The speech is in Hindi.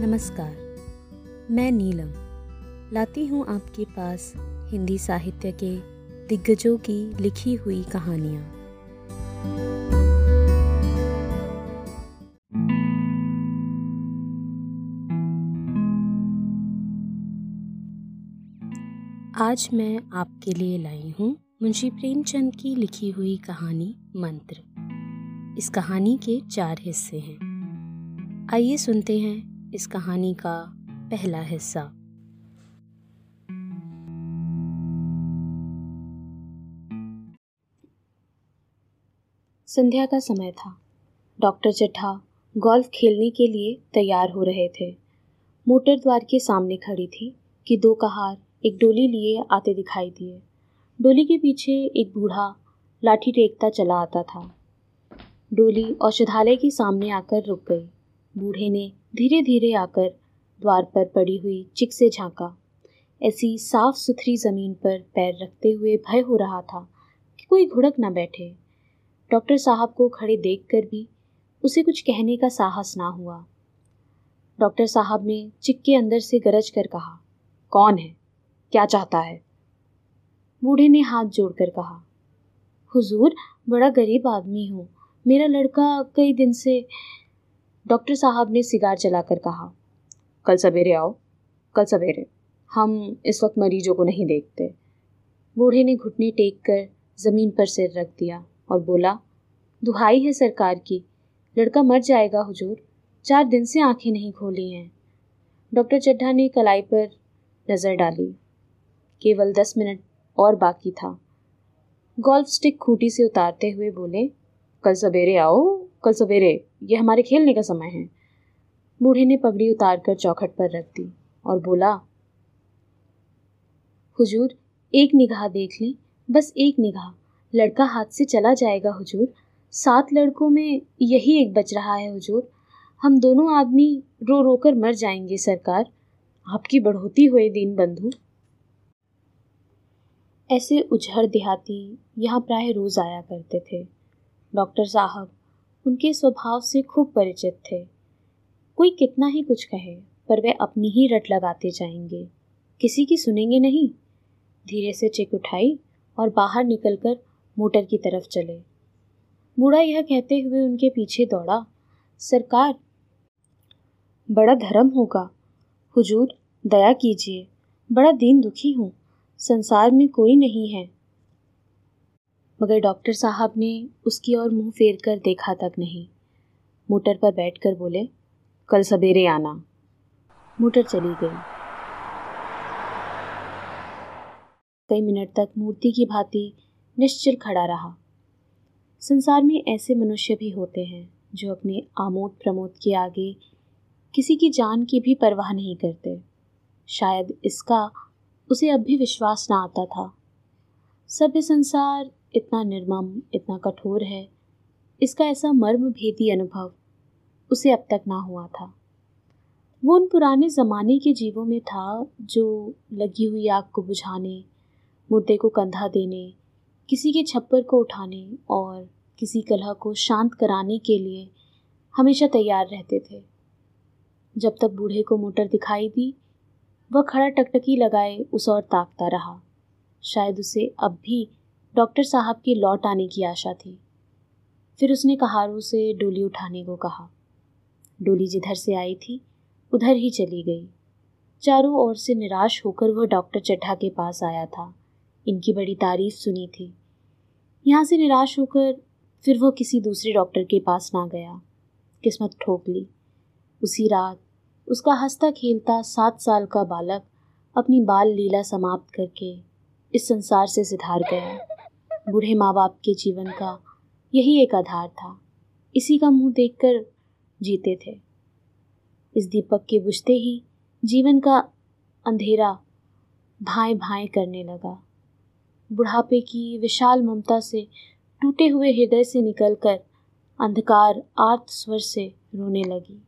नमस्कार। मैं नीलम। लाती हूँ आपके पास हिंदी साहित्य के दिग्गजों की लिखी हुई कहानियाँ। आज मैं आपके लिए लाई हूँ मुंशी प्रेमचंद की लिखी हुई कहानी मंत्र। इस कहानी के चार हिस्से हैं। आइए सुनते हैं इस कहानी का पहला हिस्सा। संध्या का समय था। डॉक्टर चड्ढा गोल्फ खेलने के लिए तैयार हो रहे थे। मोटर द्वार के सामने खड़ी थी कि दो कहार एक डोली लिए आते दिखाई दिए। डोली के पीछे एक बूढ़ा लाठी टेकता चला आता था। डोली औषधालय के सामने आकर रुक गई। बूढ़े ने धीरे धीरे आकर द्वार पर पड़ी हुई चिक से झांका। ऐसी साफ़ सुथरी ज़मीन पर पैर रखते हुए भय हो रहा था कि कोई घुड़क न बैठे। डॉक्टर साहब को खड़े देखकर भी उसे कुछ कहने का साहस ना हुआ। डॉक्टर साहब ने चिक के अंदर से गरज कर कहा, कौन है? क्या चाहता है? बूढ़े ने हाथ जोड़कर कहा, हुजूर, बड़ा गरीब आदमी हूँ। मेरा लड़का कई दिन से डॉक्टर साहब ने सिगार चलाकर कहा, कल सवेरे आओ, कल सवेरे। हम इस वक्त मरीजों को नहीं देखते। बूढ़े ने घुटने टेक कर ज़मीन पर सिर रख दिया और बोला, दुहाई है सरकार की। लड़का मर जाएगा, हुजूर। चार दिन से आँखें नहीं खोली हैं। डॉक्टर चड्ढा ने कलाई पर नज़र डाली। केवल दस मिनट और बाकी था। गोल्फ स्टिक खूटी से उतारते हुए बोले, कल सवेरे आओ कल सवेरे, ये हमारे खेलने का समय है। बूढ़े ने पगड़ी उतार कर चौखट पर रख दी और बोला, हुजूर, एक निगाह देख लें, बस एक निगाह। लड़का हाथ से चला जाएगा, हुजूर। सात लड़कों में यही एक बच रहा है, हुजूर। हम दोनों आदमी रो रो कर मर जाएँगे, सरकार। आपकी बढ़ोती हुए दीन बंधु। ऐसे उजहर देहाती यहाँ प्राय रोज आया करते थे। डॉक्टर साहब उनके स्वभाव से खूब परिचित थे। कोई कितना ही कुछ कहे, पर वे अपनी ही रट लगाते जाएँगे। किसी की सुनेंगे नहीं। धीरे से चेक उठाई और बाहर निकलकर मोटर की तरफ़ चले। बूढ़ा यह कहते हुए उनके पीछे दौड़ा, सरकार, बड़ा धर्म होगा। हुजूर, दया कीजिए, बड़ा दीन दुखी हूँ, संसार में कोई नहीं है। मगर डॉक्टर साहब ने उसकी ओर मुँह फेर कर देखा तक नहीं। मोटर पर बैठकर बोले, कल सवेरे आना। मोटर चली गई। कई मिनट तक मूर्ति की भांति निश्चल खड़ा रहा। संसार में ऐसे मनुष्य भी होते हैं, जो अपने आमोद प्रमोद के आगे किसी की जान की भी परवाह नहीं करते। शायद इसका, उसे अब भी विश्वास ना आता था। सभ्य संसार इतना निर्मम, इतना कठोर है। इसका ऐसा मर्म भेदी अनुभव, उसे अब तक ना हुआ था। वो उन पुराने ज़माने के जीवों में था, जो लगी हुई आग को बुझाने, मुर्दे को कंधा देने, किसी के छप्पर को उठाने और किसी कलह को शांत कराने के लिए हमेशा तैयार रहते थे। जब तक बूढ़े को मोटर दिखाई दी, वह खड़ा टकटकी लगाए उस और ताकता रहा। शायद उसे अब भी डॉक्टर साहब के लौट आने की आशा थी। फिर उसने कहारों से डोली उठाने को कहा। डोली जिधर से आई थी, उधर ही चली गई। चारों ओर से निराश होकर वह डॉक्टर चड्ढा के पास आया था। इनकी बड़ी तारीफ़ सुनी थी। यहाँ से निराश होकर फिर वह किसी दूसरे डॉक्टर के पास ना गया। किस्मत ठोक ली। उसी रात उसका हंसता खेलता सात साल का बालक अपनी बाल लीला समाप्त करके इस संसार से सिधार गया। बूढ़े माँ बाप के जीवन का यही एक आधार था। इसी का मुँह देखकर जीते थे। इस दीपक के बुझते ही जीवन का अंधेरा भाए भाए करने लगा। बुढ़ापे की विशाल ममता से टूटे हुए हृदय से निकलकर अंधकार आर्त स्वर से रोने लगी।